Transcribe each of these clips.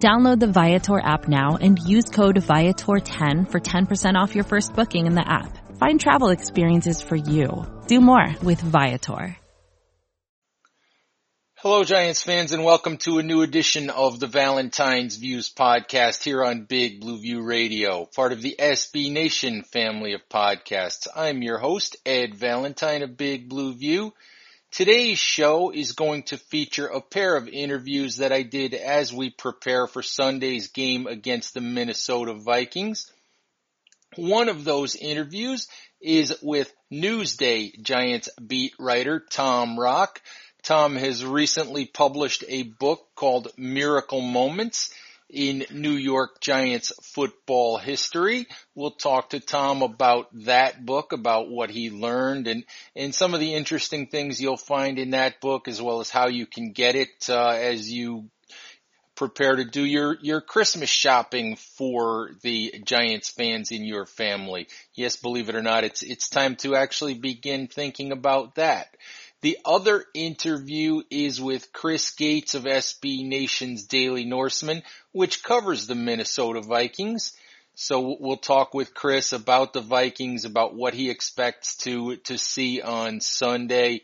Download the Viator app now and use code Viator10 for 10% off your first booking in the app. Find travel experiences for you. Do more with Viator. Hello, Giants fans, and welcome to a new edition of the Valentine's Views podcast here on Big Blue View Radio, part of the SB Nation family of podcasts. I'm your host, Ed Valentine of Big Blue View. Today's show is going to feature a pair of interviews that I did as we prepare for Sunday's game against the Minnesota Vikings. One of those interviews is with Newsday Giants beat writer Tom Rock. Tom has recently published a book called Miracle Moments in New York Giants football history. We'll talk to Tom about that book, about what he learned and, and some of the interesting things you'll find in that book as well as how you can get it uh, as you prepare to do your, your Christmas shopping for the Giants fans in your family. Yes, believe it or not, it's, it's time to actually begin thinking about that. The other interview is with Chris Gates of SB Nation's Daily Norseman, which covers the Minnesota Vikings. So we'll talk with Chris about the Vikings, about what he expects to, to see on Sunday.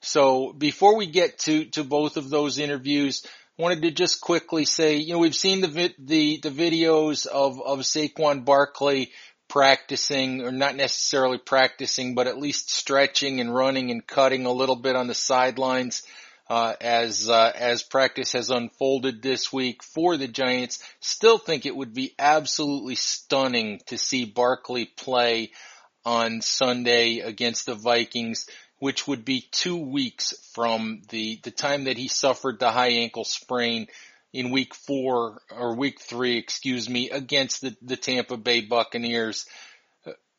So before we get to, to both of those interviews, I wanted to just quickly say, you know, we've seen the, the, the videos of, of Saquon Barkley practicing or not necessarily practicing, but at least stretching and running and cutting a little bit on the sidelines. Uh, as uh, as practice has unfolded this week for the Giants, still think it would be absolutely stunning to see Barkley play on Sunday against the Vikings, which would be two weeks from the the time that he suffered the high ankle sprain in week four or week three, excuse me, against the, the Tampa Bay Buccaneers.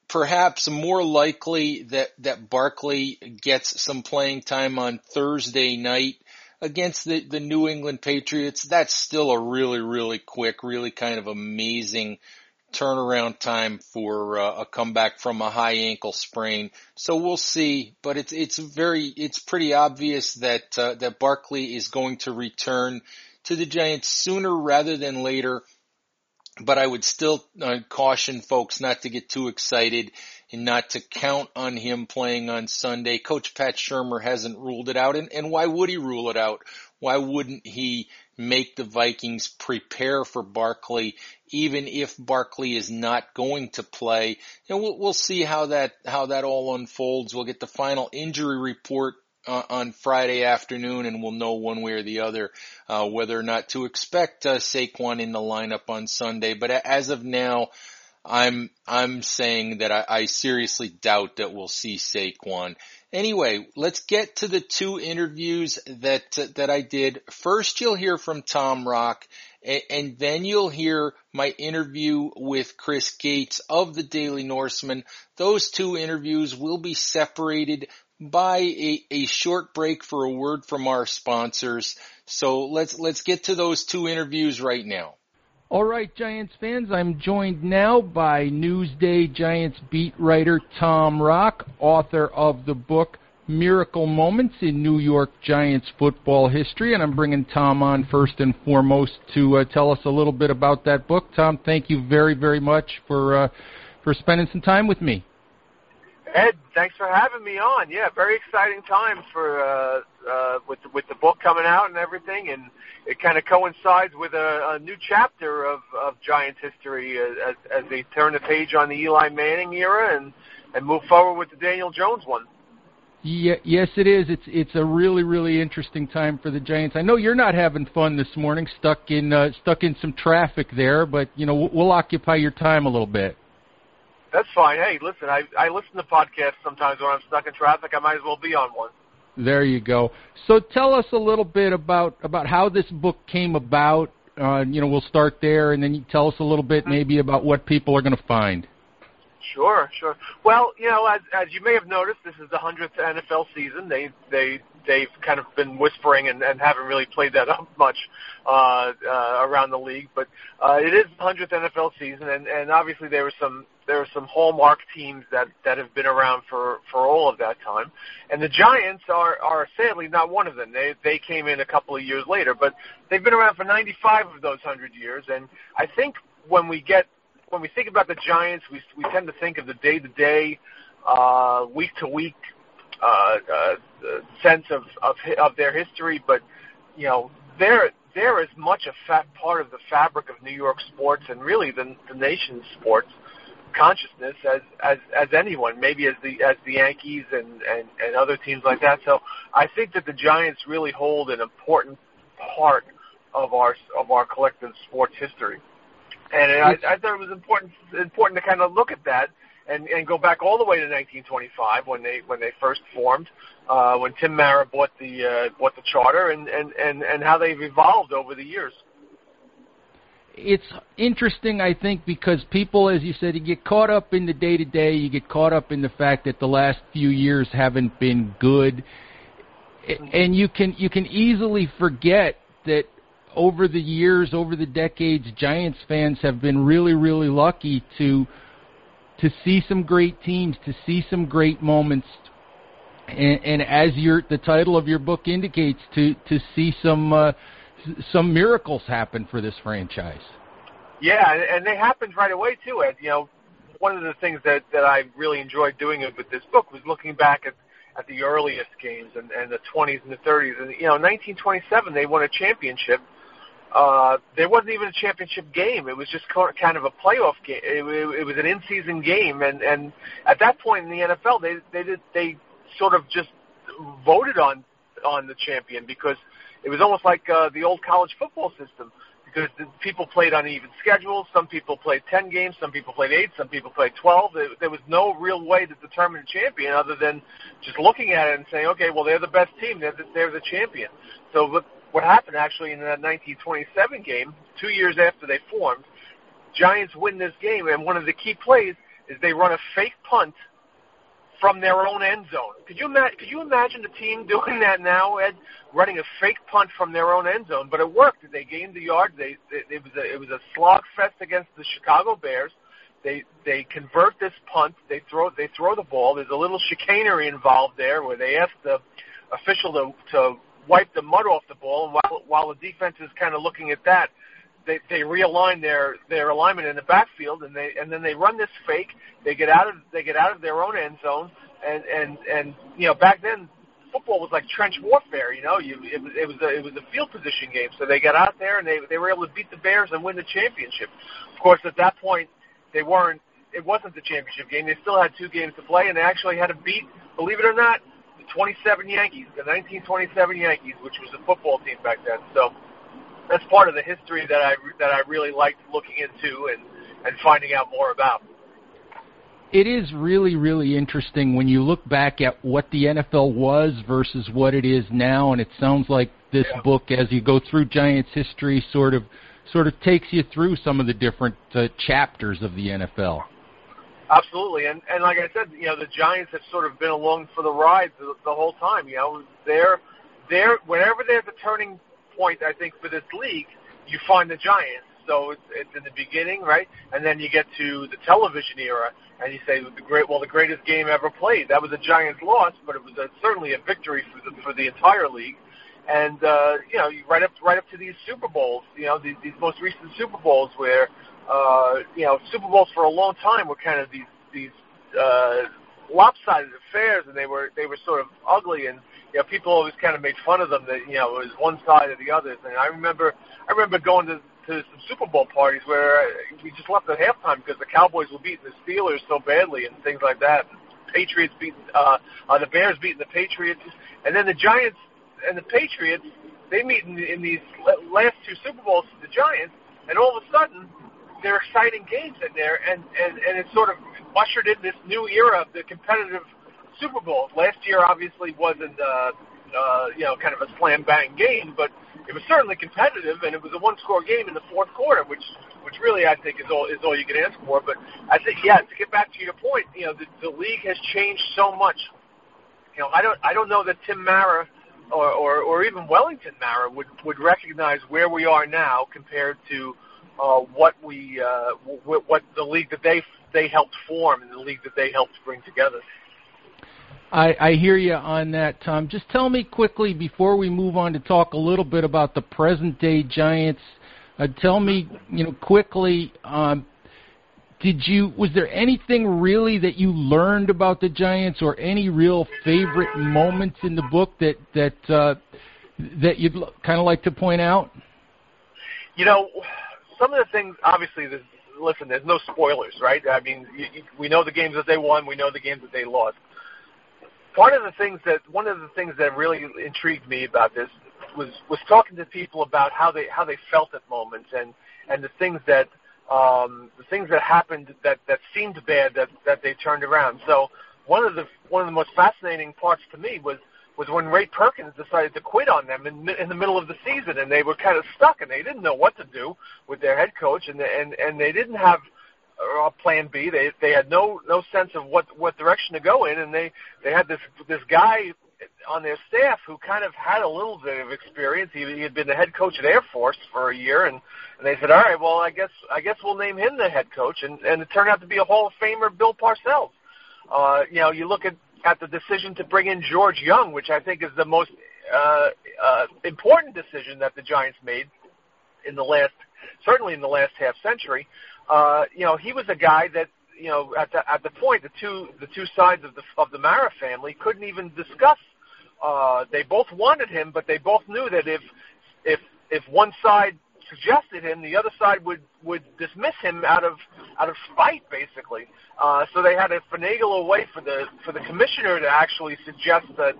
Perhaps more likely that, that Barkley gets some playing time on Thursday night against the, the New England Patriots. That's still a really, really quick, really kind of amazing turnaround time for uh, a comeback from a high ankle sprain. So we'll see, but it's it's very it's pretty obvious that uh, that Barkley is going to return to the Giants sooner rather than later. But I would still uh, caution folks not to get too excited and not to count on him playing on Sunday. Coach Pat Shurmur hasn't ruled it out, and, and why would he rule it out? Why wouldn't he make the Vikings prepare for Barkley, even if Barkley is not going to play? And we'll, we'll see how that how that all unfolds. We'll get the final injury report uh, on Friday afternoon, and we'll know one way or the other uh, whether or not to expect uh, Saquon in the lineup on Sunday. But as of now, I'm I'm saying that I, I seriously doubt that we'll see Saquon. Anyway, let's get to the two interviews that uh, that I did. First, you'll hear from Tom Rock, and, and then you'll hear my interview with Chris Gates of the Daily Norseman. Those two interviews will be separated by a, a short break for a word from our sponsors. So let's let's get to those two interviews right now. All right, Giants fans, I'm joined now by Newsday Giants beat writer Tom Rock, author of the book Miracle Moments in New York Giants Football History, and I'm bringing Tom on first and foremost to uh, tell us a little bit about that book. Tom, thank you very, very much for uh, for spending some time with me. Ed, thanks for having me on. Yeah, very exciting time for uh, uh, with with the book coming out and everything, and it kind of coincides with a, a new chapter of, of Giants history as, as they turn the page on the Eli Manning era and and move forward with the Daniel Jones one. Yeah, yes, it is. It's it's a really really interesting time for the Giants. I know you're not having fun this morning, stuck in uh, stuck in some traffic there, but you know we'll, we'll occupy your time a little bit. That's fine. Hey, listen, I I listen to podcasts sometimes when I'm stuck in traffic. I might as well be on one. There you go. So tell us a little bit about about how this book came about. Uh, you know, we'll start there, and then you tell us a little bit maybe about what people are going to find. Sure, sure. Well, you know, as as you may have noticed, this is the hundredth NFL season. They they they've kind of been whispering and, and haven't really played that up much uh, uh, around the league. But uh, it is the hundredth NFL season, and and obviously there were some there are some hallmark teams that that have been around for for all of that time, and the Giants are are sadly not one of them. They they came in a couple of years later, but they've been around for 95 of those hundred years, and I think when we get when we think about the Giants, we we tend to think of the day to day, week to week uh, uh, sense of, of of their history, but you know they're they're as much a fat part of the fabric of New York sports and really the, the nation's sports consciousness as as as anyone, maybe as the as the Yankees and and and other teams like that. So I think that the Giants really hold an important part of our of our collective sports history. And I, I thought it was important important to kind of look at that and and go back all the way to 1925 when they when they first formed, uh, when Tim Mara bought the uh, bought the charter, and and and and how they've evolved over the years. It's interesting, I think, because people, as you said, you get caught up in the day to day. You get caught up in the fact that the last few years haven't been good, and you can you can easily forget that over the years, over the decades, Giants fans have been really, really lucky to to see some great teams, to see some great moments, and, and as your the title of your book indicates, to to see some uh, some miracles happen for this franchise. Yeah, and they happened right away too, Ed. You know, one of the things that that I really enjoyed doing with this book was looking back at at the earliest games and, and the 20s and the 30s. And you know, 1927 they won a championship uh, there wasn't even a championship game. It was just kind of a playoff game. It, it, it was an in-season game, and and at that point in the NFL, they they did they sort of just voted on on the champion because it was almost like uh, the old college football system because people played on even schedules. Some people played 10 games, some people played 8, some people played 12. There, was no real way to determine a champion other than just looking at it and saying, okay, well, they're the best team. They're the, they're the champion. So what, what happened actually in that 1927 game, two years after they formed, Giants win this game, and one of the key plays is they run a fake punt from their own end zone. Could you imagine? Could you imagine the team doing that now, Ed, running a fake punt from their own end zone? But it worked. They gained the yard. They it, it was a it was a slog fest against the Chicago Bears. They they convert this punt. They throw they throw the ball. There's a little chicanery involved there where they ask the official to to wipe the mud off the ball, and while while the defense is kind of looking at that, they they realign their their alignment in the backfield, and they and then they run this fake. They get out of they get out of their own end zone, and and and you know back then football was like trench warfare. You know, you it was it was a, it was a field position game. So they got out there and they they were able to beat the Bears and win the championship. Of course, at that point they weren't. It wasn't the championship game. They still had two games to play, and they actually had to beat, believe it or not, the 27 Yankees, the 1927 Yankees, which was a football team back then. So that's part of the history that I that I really liked looking into and and finding out more about. It is really really interesting when you look back at what the NFL was versus what it is now, and it sounds like this yeah. book, as you go through Giants history, sort of sort of takes you through some of the different uh, chapters of the NFL. Absolutely, and and like I said, you know, the Giants have sort of been along for the ride the, the whole time. You know, they're they're whenever there's a turning point, I think for this league, you find the Giants. So it's it's in the beginning, right, and then you get to the television era, and you say the great well, the greatest game ever played. That was a Giants loss, but it was a, certainly a victory for the for the entire league. And uh, you know, right up right up to these Super Bowls, you know, these, these most recent Super Bowls where uh, you know, Super Bowls for a long time were kind of these these uh, lopsided affairs, and they were they were sort of ugly, and you know, people always kind of made fun of them that you know it was one side or the other. And I remember I remember going to to some Super Bowl parties where we just left at halftime because the Cowboys were beating the Steelers so badly and things like that. Patriots beating uh, uh, the Bears beating the Patriots, and then the Giants and the Patriots they meet in, in these last two Super Bowls. The Giants, and all of a sudden they're exciting games in there, and and and it sort of ushered in this new era of the competitive Super Bowl. Last year obviously wasn't uh, uh, you know kind of a slam bang game, but it was certainly competitive, and it was a one-score game in the fourth quarter, which which really I think is all is all you can ask for. But I think yeah, to get back to your point, you know, the, the league has changed so much. You know, I don't I don't know that Tim Mara or, or, or even Wellington Mara would would recognize where we are now compared to uh, what we uh, w- what the league that they they helped form and the league that they helped bring together. I, I hear you on that, Tom. Just tell me quickly before we move on to talk a little bit about the present day Giants. Uh, tell me, you know, quickly. Um, did you was there anything really that you learned about the Giants, or any real favorite moments in the book that that uh, that you'd kind of like to point out? You know, some of the things. Obviously, listen, there's no spoilers, right? I mean, you, you, we know the games that they won, we know the games that they lost one of the things that one of the things that really intrigued me about this was was talking to people about how they how they felt at moments and and the things that um, the things that happened that that seemed bad that that they turned around. So one of the one of the most fascinating parts to me was was when Ray Perkins decided to quit on them in, in the middle of the season, and they were kind of stuck, and they didn't know what to do with their head coach, and and and they didn't have uh, plan B. They they had no no sense of what what direction to go in, and they they had this this guy on their staff who kind of had a little bit of experience. He, he had been the head coach at Air Force for a year, and and they said, all right, well, I guess I guess we'll name him the head coach, and and it turned out to be a Hall of Famer, Bill Parcells. Uh, you know, you look at at the decision to bring in George Young, which I think is the most uh, uh, important decision that the Giants made in the last, certainly in the last half century you know, he was a guy that you know at the at the point the two the two sides of the of the Mara family couldn't even discuss. Uh, they both wanted him, but they both knew that if if if one side suggested him, the other side would would dismiss him out of out of spite, basically. Uh, so they had to finagle a way for the for the commissioner to actually suggest that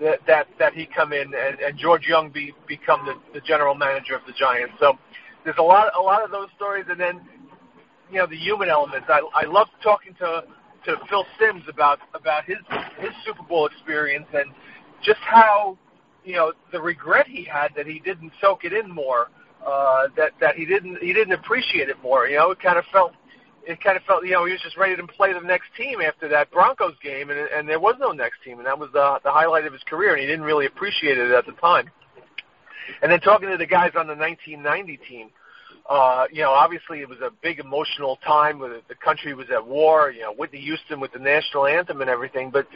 that that, that he come in and, and George Young be become the, the general manager of the Giants. So there's a lot a lot of those stories, and then you know the human elements. I I love talking to to Phil Simms about about his his Super Bowl experience and just how you know the regret he had that he didn't soak it in more. Uh, that that he didn't he didn't appreciate it more. You know, it kind of felt it kind of felt you know he was just ready to play the next team after that Broncos game, and and there was no next team, and that was the the highlight of his career, and he didn't really appreciate it at the time. And then talking to the guys on the 1990 team, uh, you know, obviously it was a big emotional time. Where the country was at war. You know, Whitney Houston with the national anthem and everything. But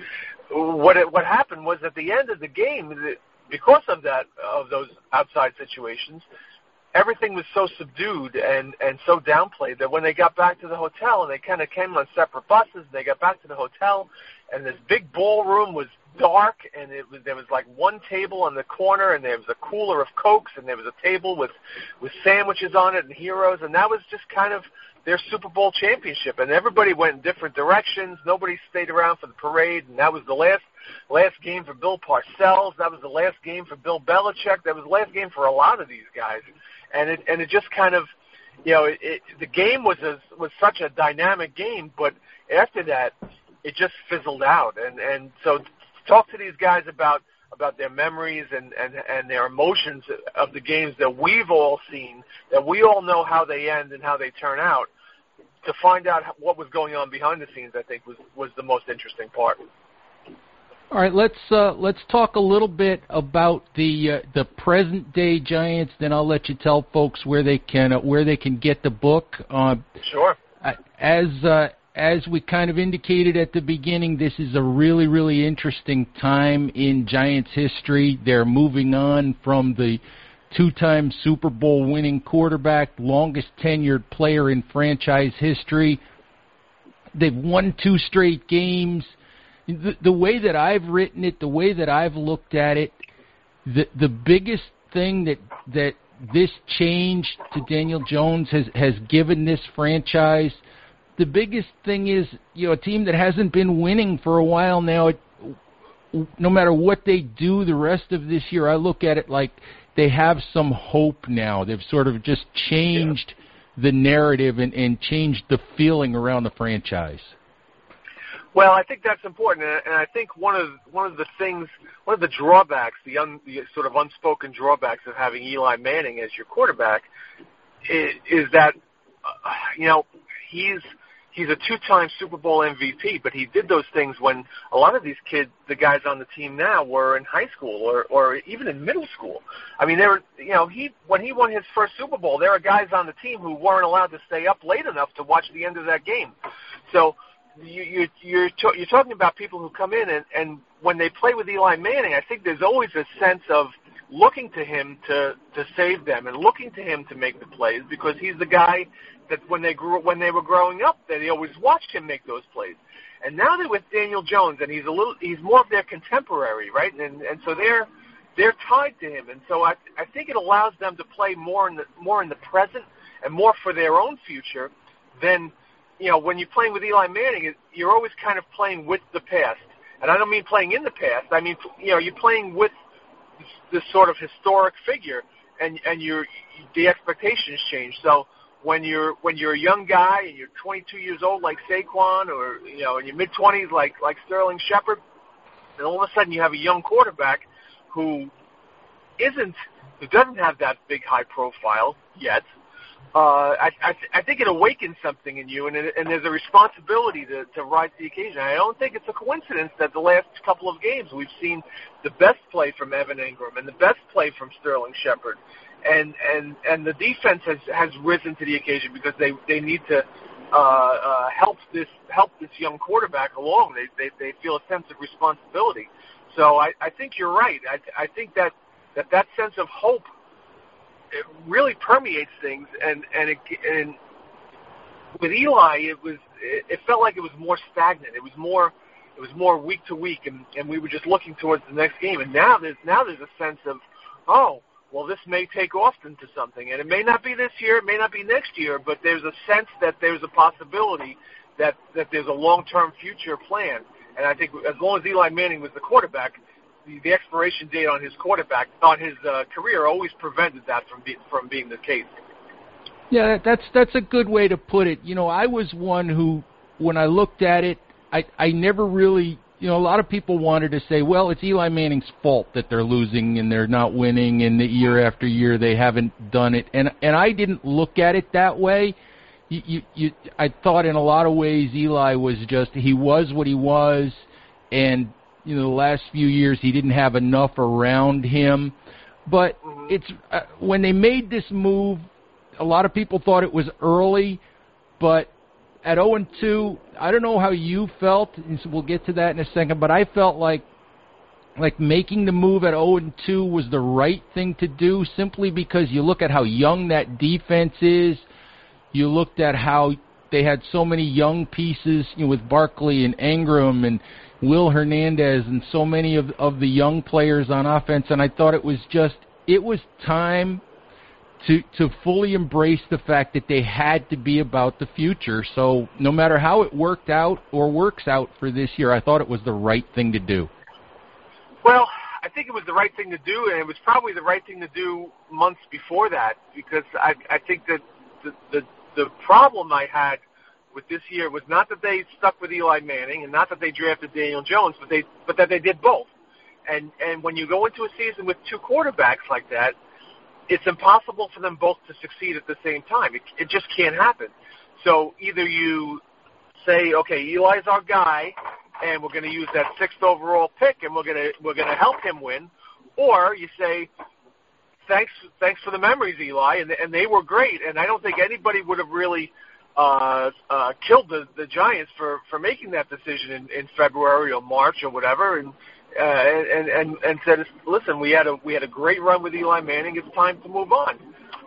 what it, what happened was at the end of the game, because of that of those outside situations, everything was so subdued and and so downplayed that when they got back to the hotel and they kind of came on separate buses, and they got back to the hotel, and this big ballroom was dark and it was there was like one table on the corner and there was a cooler of cokes and there was a table with with sandwiches on it and heroes and that was just kind of their Super Bowl championship. And everybody went in different directions. Nobody stayed around for the parade and that was the last last game for Bill Parcells. That was the last game for Bill Belichick. That was the last game for a lot of these guys. And it and it just kind of you know it, it the game was a, was such a dynamic game but after that it just fizzled out. And and so talk to these guys about about their memories and, and, and their emotions of the games that we've all seen, that we all know how they end and how they turn out, to find out what was going on behind the scenes, I think was, was the most interesting part. All right, let's uh, let's talk a little bit about the uh, the present day Giants. Then I'll let you tell folks where they can uh, where they can get the book. Uh, sure. As uh, as we kind of indicated at the beginning, this is a really, really interesting time in Giants history. They're moving on from the two time Super Bowl winning quarterback, longest tenured player in franchise history. They've won two straight games. The, the way that I've written it, the way that I've looked at it, the the biggest thing that that this change to Daniel Jones has has given this franchise – the biggest thing is, you know, a team that hasn't been winning for a while now. It, no matter what they do the rest of this year, I look at it like they have some hope now. They've sort of just changed yeah. the narrative and, and changed the feeling around the franchise. Well, I think that's important, and I think one of one of the things, one of the drawbacks, the, un, the sort of unspoken drawbacks of having Eli Manning as your quarterback, is, is that uh, you know he's he's a two-time Super Bowl MVP, but he did those things when a lot of these kids, the guys on the team now, were in high school or or even in middle school. I mean, there were you know he when he won his first Super Bowl, there were guys on the team who weren't allowed to stay up late enough to watch the end of that game. So you, you you're to, you're talking about people who come in and and when they play with Eli Manning, I think there's always a sense of looking to him to to save them and looking to him to make the plays because he's the guy that when they grew when they were growing up that they always watched him make those plays. And now they're with Daniel Jones and he's a little he's more of their contemporary, right? And and so they're they're tied to him. And so I I think it allows them to play more in the more in the present and more for their own future than you know, when you're playing with Eli Manning, you're always kind of playing with the past. And I don't mean playing in the past. I mean, you know, you're playing with this, sort of historic figure, and and your the expectations change. So when you're when you're a young guy and you're 22 years old like Saquon, or you know, in your mid 20s like like Sterling Shepard, and all of a sudden you have a young quarterback who isn't who doesn't have that big high profile yet, uh, I, I, I think it awakens something in you, and, it, and there's a responsibility to, to rise to the occasion. I don't think it's a coincidence that the last couple of games we've seen the best play from Evan Engram and the best play from Sterling Shepard, and and and the defense has has risen to the occasion because they they need to uh, uh, help this help this young quarterback along. They they they feel a sense of responsibility. So I, I think you're right. I, I think that that that sense of hope it really permeates things, and and it, and with Eli, it was it, felt like it was more stagnant. It was more it was more week to week, and and we were just looking towards the next game. And now there's now there's a sense of oh well, this may take off into something, and it may not be this year, it may not be next year, but there's a sense that there's a possibility that that there's a long-term future plan. And I think as long as Eli Manning was the quarterback, the, the expiration date on his quarterback on his uh, career always prevented that from be, from being the case. Yeah, that's that's a good way to put it. You know, I was one who, when I looked at it, I I never really, you know, a lot of people wanted to say, well, it's Eli Manning's fault that they're losing and they're not winning, and the year after year they haven't done it, and and I didn't look at it that way. You, you, you, I thought in a lot of ways Eli was just he was what he was, and you know the last few years he didn't have enough around him. But it's uh, when they made this move, a lot of people thought it was early, but at 0 and 2, I don't know how you felt, and so we'll get to that in a second. But I felt like like making the move at 0 and 2 was the right thing to do, simply because you look at how young that defense is. You looked at how they had so many young pieces, you know, with Barkley and Engram and Will Hernandez and so many of of the young players on offense, and I thought it was just it was time to to fully embrace the fact that they had to be about the future. So no matter how it worked out or works out for this year, I thought it was the right thing to do. Well, I think it was the right thing to do, and it was probably the right thing to do months before that because I I think that the the, the problem I had with this year was not that they stuck with Eli Manning and not that they drafted Daniel Jones, but they but that they did both. And and when you go into a season with two quarterbacks like that, it's impossible for them both to succeed at the same time. It, it just can't happen. So either you say, okay, Eli's our guy, and we're going to use that sixth overall pick, and we're going to we're going to help him win, or you say, thanks thanks for the memories, Eli, and and they were great, and I don't think anybody would have really uh, uh, killed the, the Giants for, for making that decision in, in February or March or whatever, and uh, and and and said, listen, we had a we had a great run with Eli Manning. It's time to move on.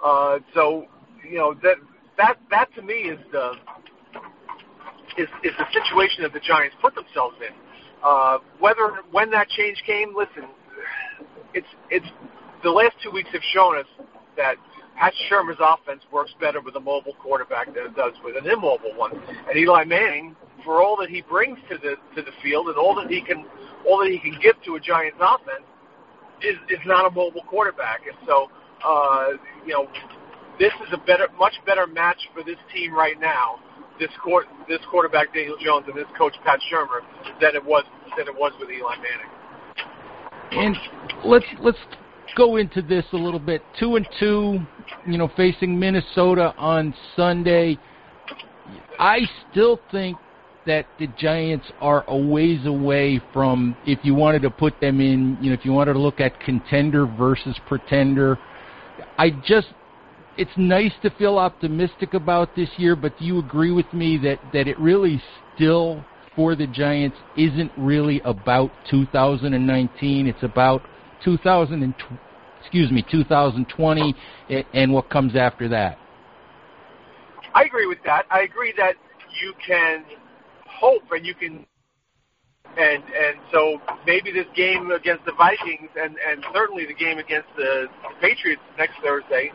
Uh, so you know that that that to me is the is is the situation that the Giants put themselves in. Uh, whether when that change came, listen, it's it's the last two weeks have shown us that Pat Shurmur's offense works better with a mobile quarterback than it does with an immobile one. And Eli Manning, for all that he brings to the to the field and all that he can all that he can give to a Giants offense, is is not a mobile quarterback. And so, uh, you know, this is a better, much better match for this team right now this court this quarterback Daniel Jones and this coach Pat Shurmur than it was than it was with Eli Manning. And let's let's go into this a little bit. Two and two, you know, facing Minnesota on Sunday. I still think that the Giants are a ways away from if you wanted to put them in, you know, if you wanted to look at contender versus pretender. I just it's nice to feel optimistic about this year, but do you agree with me that that it really still for the Giants isn't really about 2019. It's about 2000 and excuse me 2020 and what comes after that. I agree with that. I agree that you can hope and you can and and so maybe this game against the Vikings and and certainly the game against the Patriots next Thursday,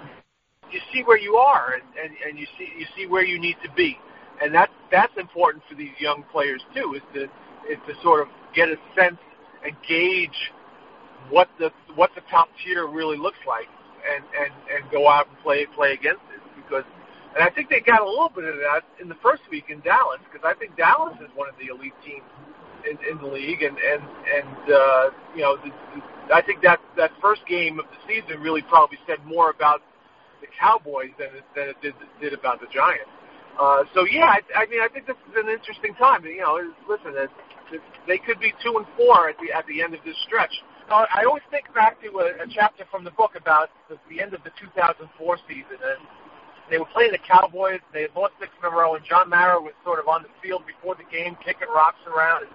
you see where you are and and, and you see you see where you need to be, and that's that's important for these young players too is to is to sort of get a sense and gauge what the what the top tier really looks like and and and go out and play play against it because and I think they got a little bit of that in the first week in Dallas because I think Dallas is one of the elite teams in, in the league, and and and uh, you know, the, the, I think that that first game of the season really probably said more about the Cowboys than it, than it did did about the Giants. Uh, so yeah, I, I mean, I think this is an interesting time. You know, listen, it, it, they could be two and four at the at the end of this stretch. Uh, I always think back to a, a chapter from the book about the, the end of the 2004 season, and they were playing the Cowboys. They had lost six in a row, and John Mara was sort of on the field before the game, kicking rocks around, and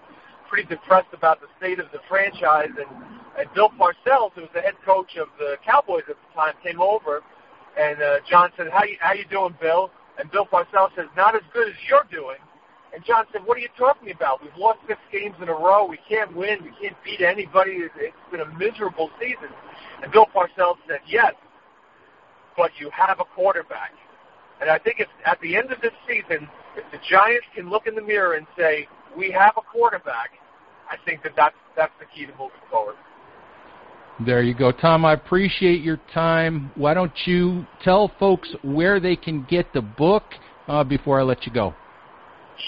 pretty depressed about the state of the franchise. And, and Bill Parcells, who was the head coach of the Cowboys at the time, came over, and uh, John said, "How you how you doing, Bill?" And Bill Parcells says, "Not as good as you're doing." And John said, "What are you talking about? We've lost six games in a row. We can't win. We can't beat anybody. It's been a miserable season." And Bill Parcells said, "Yes, but you have a quarterback." And I think it's at the end of this season, if the Giants can look in the mirror and say, "We have a quarterback," I think that that's that's the key to moving forward. There you go, Tom. I appreciate your time. Why don't you tell folks where they can get the book uh, before I let you go?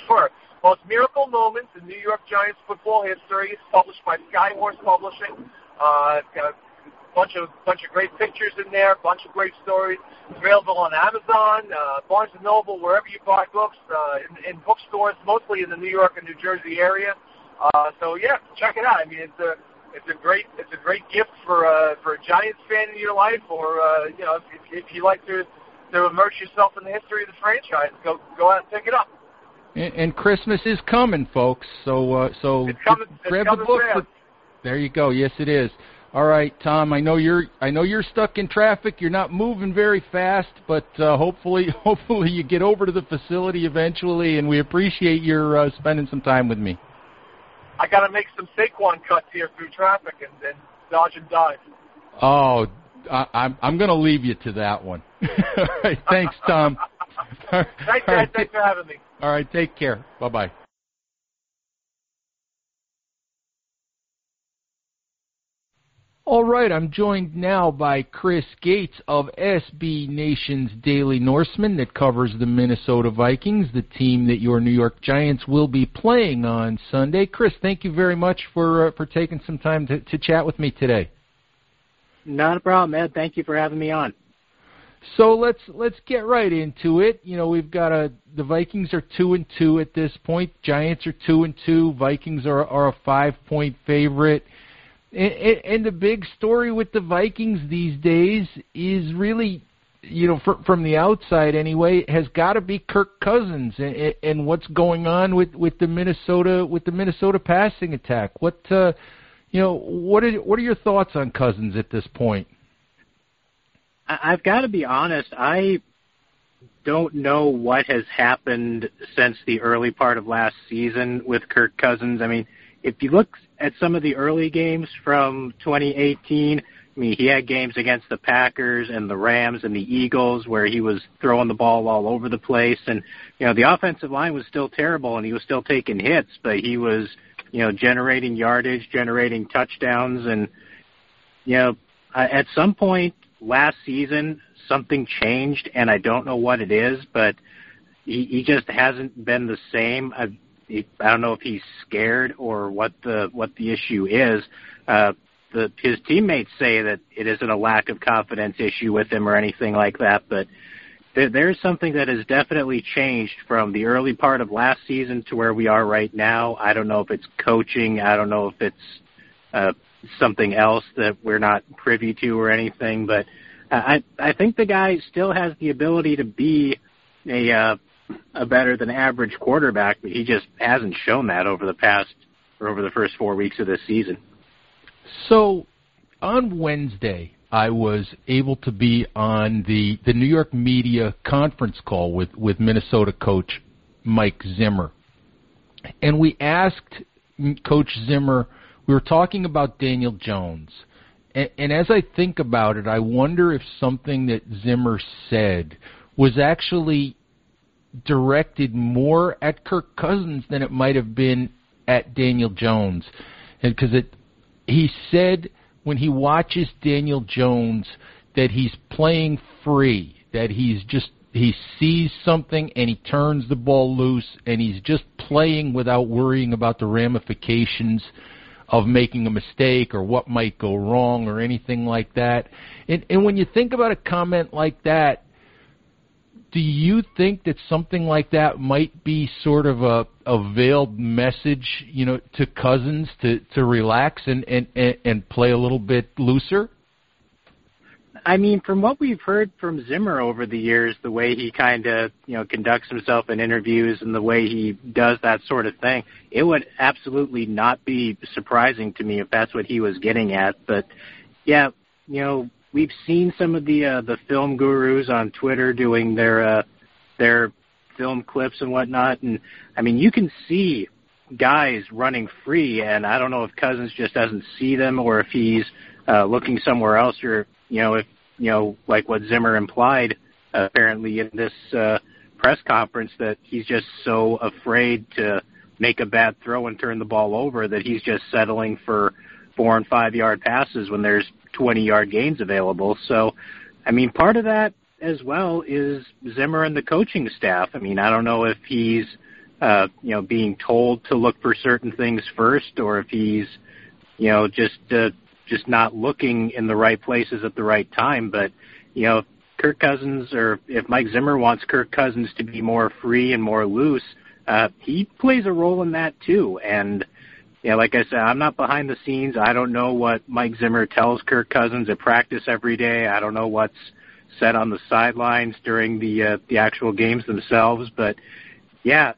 Sure. It's Miracle Moments in New York Giants football history. It's published by Skyhorse Publishing. Uh, it's got a bunch of bunch of great pictures in there, a bunch of great stories. It's available on Amazon, uh, Barnes and Noble, wherever you buy books, uh, in, in bookstores, mostly in the New York and New Jersey area. Uh, so yeah, check it out. I mean, it's a it's a great it's a great gift for uh, for a Giants fan in your life, or uh, you know, if, if you like to to immerse yourself in the history of the franchise, go go out and pick it up. And, and Christmas is coming, folks. So uh, so coming, grab the book. For, there you go. Yes, it is. All right, Tom. I know you're I know you're stuck in traffic. You're not moving very fast, but uh, hopefully hopefully you get over to the facility eventually. And we appreciate your uh, spending some time with me. I got to make some Saquon cuts here through traffic and then dodge and dive. Oh, I, I'm I'm going to leave you to that one. All right, thanks, Tom. Thanks, Ed. Thanks for having me. All right, take care. Bye bye. All right, I'm joined now by Chris Gates of SB Nation's Daily Norseman that covers the Minnesota Vikings, the team that your New York Giants will be playing on Sunday. Chris, thank you very much for uh, for taking some time to, to chat with me today. Not a problem, Ed. Thank you for having me on. So let's let's get right into it. You know, we've got a the Vikings are two and two at this point. Giants are two and two. Vikings are are a five point favorite. And, and the big story with the Vikings these days is really, you know, for, from the outside anyway, has got to be Kirk Cousins and, and what's going on with with the Minnesota with the Minnesota passing attack. What, uh, you know, what are what are your thoughts on Cousins at this point? I've got to be honest. I don't know what has happened since the early part of last season with Kirk Cousins. I mean, if you look at some of the early games from 2018, I mean, he had games against the Packers and the Rams and the Eagles where he was throwing the ball all over the place. And, you know, the offensive line was still terrible and he was still taking hits, but he was, you know, generating yardage, generating touchdowns. And, you know, at some point last season, something changed and I don't know what it is, but he, he just hasn't been the same. I, I don't know if he's scared or what the what the issue is. Uh, the his teammates say that it isn't a lack of confidence issue with him or anything like that, but there, there's something that has definitely changed from the early part of last season to where we are right now. I don't know if it's coaching. I don't know if it's uh, something else that we're not privy to or anything, but I I think the guy still has the ability to be a uh, a better than average quarterback, but he just hasn't shown that over the past or over the first four weeks of this season. So on Wednesday, I was able to be on the the New York media conference call with with Minnesota coach Mike Zimmer, and we asked Coach Zimmer. We were talking about Daniel Jones, and, and as I think about it, I wonder if something that Zimmer said was actually directed more at Kirk Cousins than it might have been at Daniel Jones, because he said when he watches Daniel Jones that he's playing free, that he's just he sees something and he turns the ball loose and he's just playing without worrying about the ramifications of making a mistake or what might go wrong or anything like that. And and when you think about a comment like that, do you think that something like that might be sort of a, a veiled message, you know, to Cousins to, to relax and, and, and play a little bit looser? I mean, from what we've heard from Zimmer over the years, the way he kind of, you know, conducts himself in interviews and the way he does that sort of thing, it would absolutely not be surprising to me if that's what he was getting at. But yeah, you know, we've seen some of the uh, the film gurus on Twitter doing their uh, their film clips and whatnot, and I mean you can see guys running free, and I don't know if Cousins just doesn't see them or if he's uh, looking somewhere else, or you know if you know like what Zimmer implied apparently in this uh, press conference that he's just so afraid to make a bad throw and turn the ball over that he's just settling for four and five yard passes when there's 20 yard gains available. So, I mean, part of that as well is Zimmer and the coaching staff. I mean, I don't know if he's, uh, you know, being told to look for certain things first or if he's, you know, just, uh, just not looking in the right places at the right time. But, you know, if Kirk Cousins or if Mike Zimmer wants Kirk Cousins to be more free and more loose, uh, he plays a role in that too. And, yeah, like I said, I'm not behind the scenes. I don't know what Mike Zimmer tells Kirk Cousins at practice every day. I don't know what's said on the sidelines during the uh, the actual games themselves. But yeah,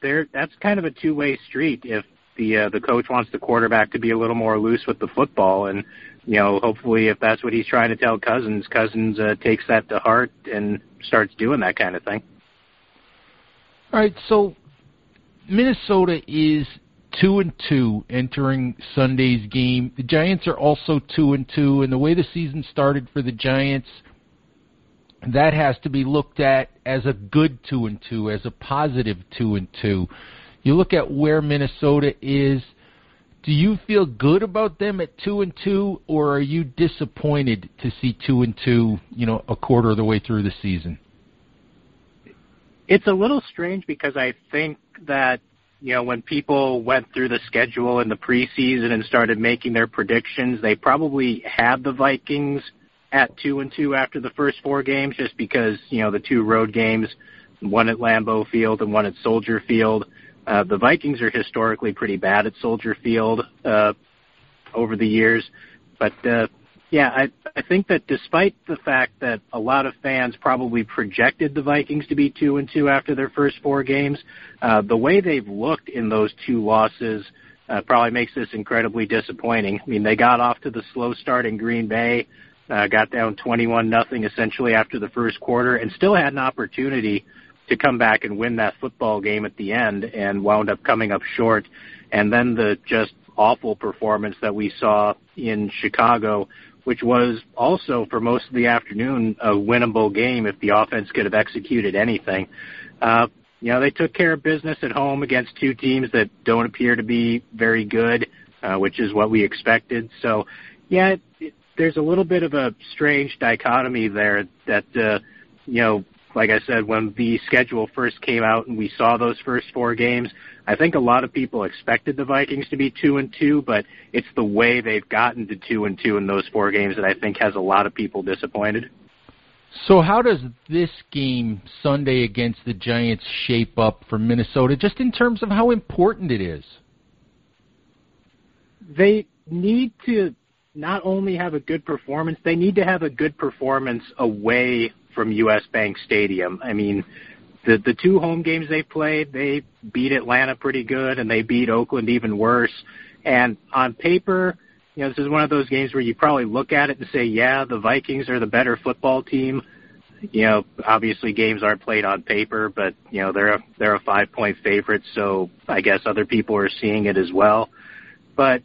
there that's kind of a two way street. If the uh, the coach wants the quarterback to be a little more loose with the football, and you know, hopefully, if that's what he's trying to tell Cousins, Cousins uh, takes that to heart and starts doing that kind of thing. All right, so Minnesota is two and two entering Sunday's game. The Giants are also two and two, and the way the season started for the Giants, that has to be looked at as a good two and two, as a positive two and two. You look at where Minnesota is. Do you feel good about them at two and two, or are you disappointed to see two and two? You know, a quarter of the way through the season. It's a little strange because I think that you know, when people went through the schedule in the preseason and started making their predictions, they probably had the Vikings at two and two after the first four games, just because you know the two road games, one at Lambeau Field and one at Soldier Field. Uh, the Vikings are historically pretty bad at Soldier Field uh, over the years, but uh, yeah, I, I think that despite the fact that a lot of fans probably projected the Vikings to be two and two after their first four games, uh, the way they've looked in those two losses uh, probably makes this incredibly disappointing. I mean, they got off to the slow start in Green Bay, uh, got down 21 nothing essentially after the first quarter, and still had an opportunity to come back and win that football game at the end, and wound up coming up short. And then the just awful performance that we saw in Chicago which was also for most of the afternoon a winnable game if the offense could have executed anything. Uh, you know, they took care of business at home against two teams that don't appear to be very good, uh, which is what we expected. So, yeah, it, it, there's a little bit of a strange dichotomy there that, uh, you know, like I said, when the schedule first came out and we saw those first four games, I think a lot of people expected the Vikings to be two and two, but it's the way they've gotten to two and two in those four games that I think has a lot of people disappointed. So how does this game Sunday against the Giants shape up for Minnesota just in terms of how important it is? They need to not only have a good performance, they need to have a good performance away from US Bank Stadium. I mean, the the two home games they played, they beat Atlanta pretty good and they beat Oakland even worse. And on paper, you know, this is one of those games where you probably look at it and say, yeah, the Vikings are the better football team. You know, obviously games aren't played on paper, but you know they're a, they're a five point favorite, so I guess other people are seeing it as well. But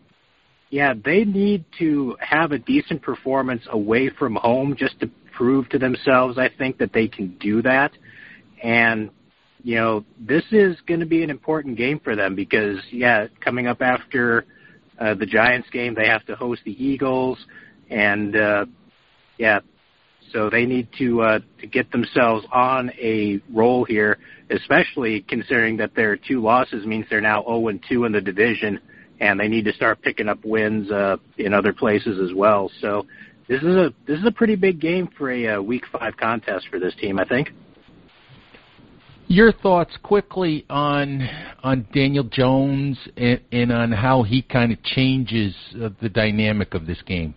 yeah, they need to have a decent performance away from home just to prove to themselves, I think, that they can do that. And you know, this is going to be an important game for them because, yeah, coming up after uh, the Giants game. They have to host the Eagles, and uh, yeah, so they need to uh, to get themselves on a roll here, especially considering that their two losses means they're now 0 and 2 in the division, and they need to start picking up wins uh, in other places as well. So this is a this is a pretty big game for a, a uh, Week Five contest for this team, I think. Your thoughts quickly on on Daniel Jones and, and on how he kind of changes uh, the dynamic of this game.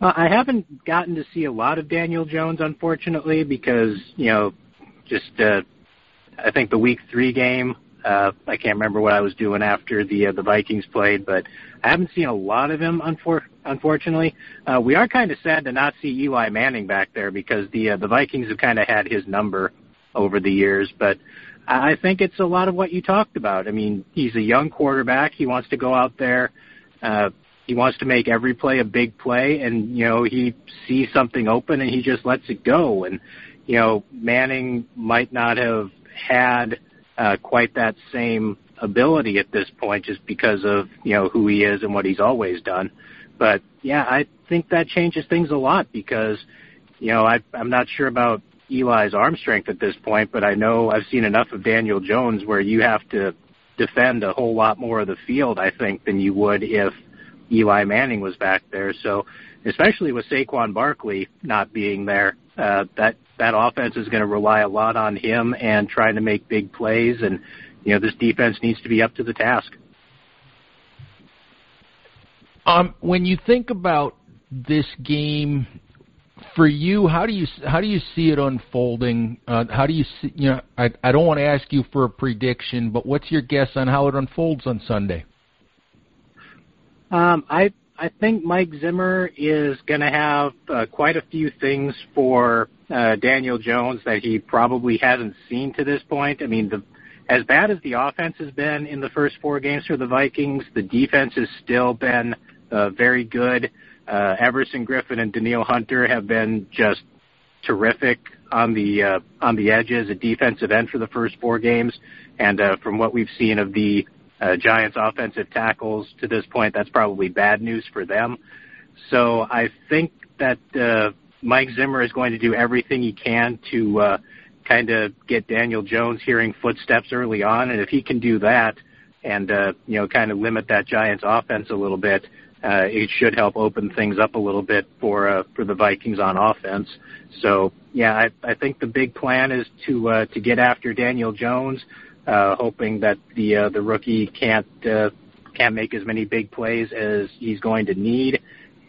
Uh, I haven't gotten to see a lot of Daniel Jones, unfortunately, because you know, just uh, I think the Week Three game. Uh, I can't remember what I was doing after the uh, the Vikings played, but I haven't seen a lot of him. Unfor- unfortunately, uh, we are kind of sad to not see Eli Manning back there because the uh, the Vikings have kind of had his number over the years. But I think it's a lot of what you talked about. I mean, he's a young quarterback. He wants to go out there. Uh, he wants to make every play a big play, and you know he sees something open and he just lets it go. And you know Manning might not have had uh, quite that same ability at this point, just because of you know who he is and what he's always done. But yeah, I think that changes things a lot because you know I, I'm not sure about Eli's arm strength at this point, but I know I've seen enough of Daniel Jones where you have to defend a whole lot more of the field, I think, than you would if Eli Manning was back there. So, especially with Saquon Barkley not being there, uh, that that offense is going to rely a lot on him and trying to make big plays. And you know, this defense needs to be up to the task. Um, when you think about this game for you, how do you how do you see it unfolding? Uh, how do you see? You know, I I don't want to ask you for a prediction, but what's your guess on how it unfolds on Sunday? Um, I I think Mike Zimmer is going to have uh, quite a few things for uh, Daniel Jones that he probably hasn't seen to this point. I mean, the as bad as the offense has been in the first four games for the Vikings, the defense has still been uh, very good. Uh, Everson Griffen and Danielle Hunter have been just terrific on the uh, on the edges at defensive end for the first four games, and uh, from what we've seen of the uh, Giants' offensive tackles to this point, that's probably bad news for them. So I think that uh, Mike Zimmer is going to do everything he can to uh, kind of get Daniel Jones hearing footsteps early on, and if he can do that, and uh, you know, kind of limit that Giants' offense a little bit, uh, it should help open things up a little bit for uh, for the Vikings on offense. So yeah, I, I think the big plan is to uh, to get after Daniel Jones, uh, hoping that the uh, the rookie can't uh, can't make as many big plays as he's going to need,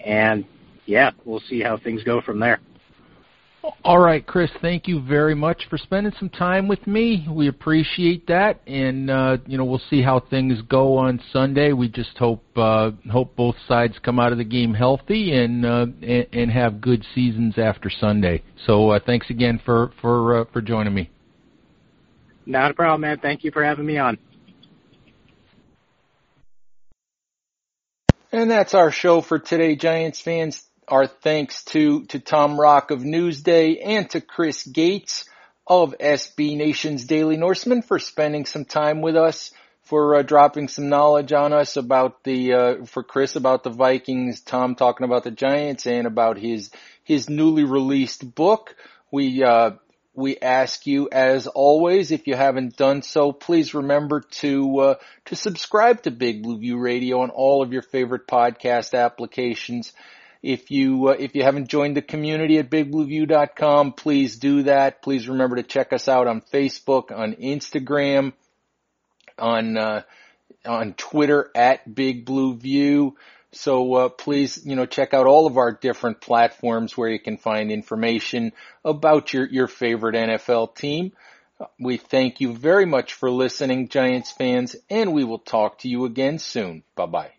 and yeah, we'll see how things go from there. All right, Chris. Thank you very much for spending some time with me. We appreciate that, and uh, you know we'll see how things go on Sunday. We just hope uh, hope both sides come out of the game healthy and uh, and, and have good seasons after Sunday. So uh, thanks again for for uh, for joining me. Not a problem, man. Thank you for having me on. And that's our show for today, Giants fans. Our thanks to, to Tom Rock of Newsday and to Chris Gates of SB Nation's Daily Norseman for spending some time with us, for uh, dropping some knowledge on us about the, uh, for Chris about the Vikings, Tom talking about the Giants and about his, his newly released book. We, uh, we ask you as always, if you haven't done so, please remember to, uh, to subscribe to Big Blue View Radio on all of your favorite podcast applications. If you, uh, if you haven't joined the community at bigblueview.com, please do that. Please remember to check us out on Facebook, on Instagram, on, uh, on Twitter at Big Blue View. So uh, please, you know, check out all of our different platforms where you can find information about your your favorite NFL team. We thank you very much for listening, Giants fans, and we will talk to you again soon. Bye bye.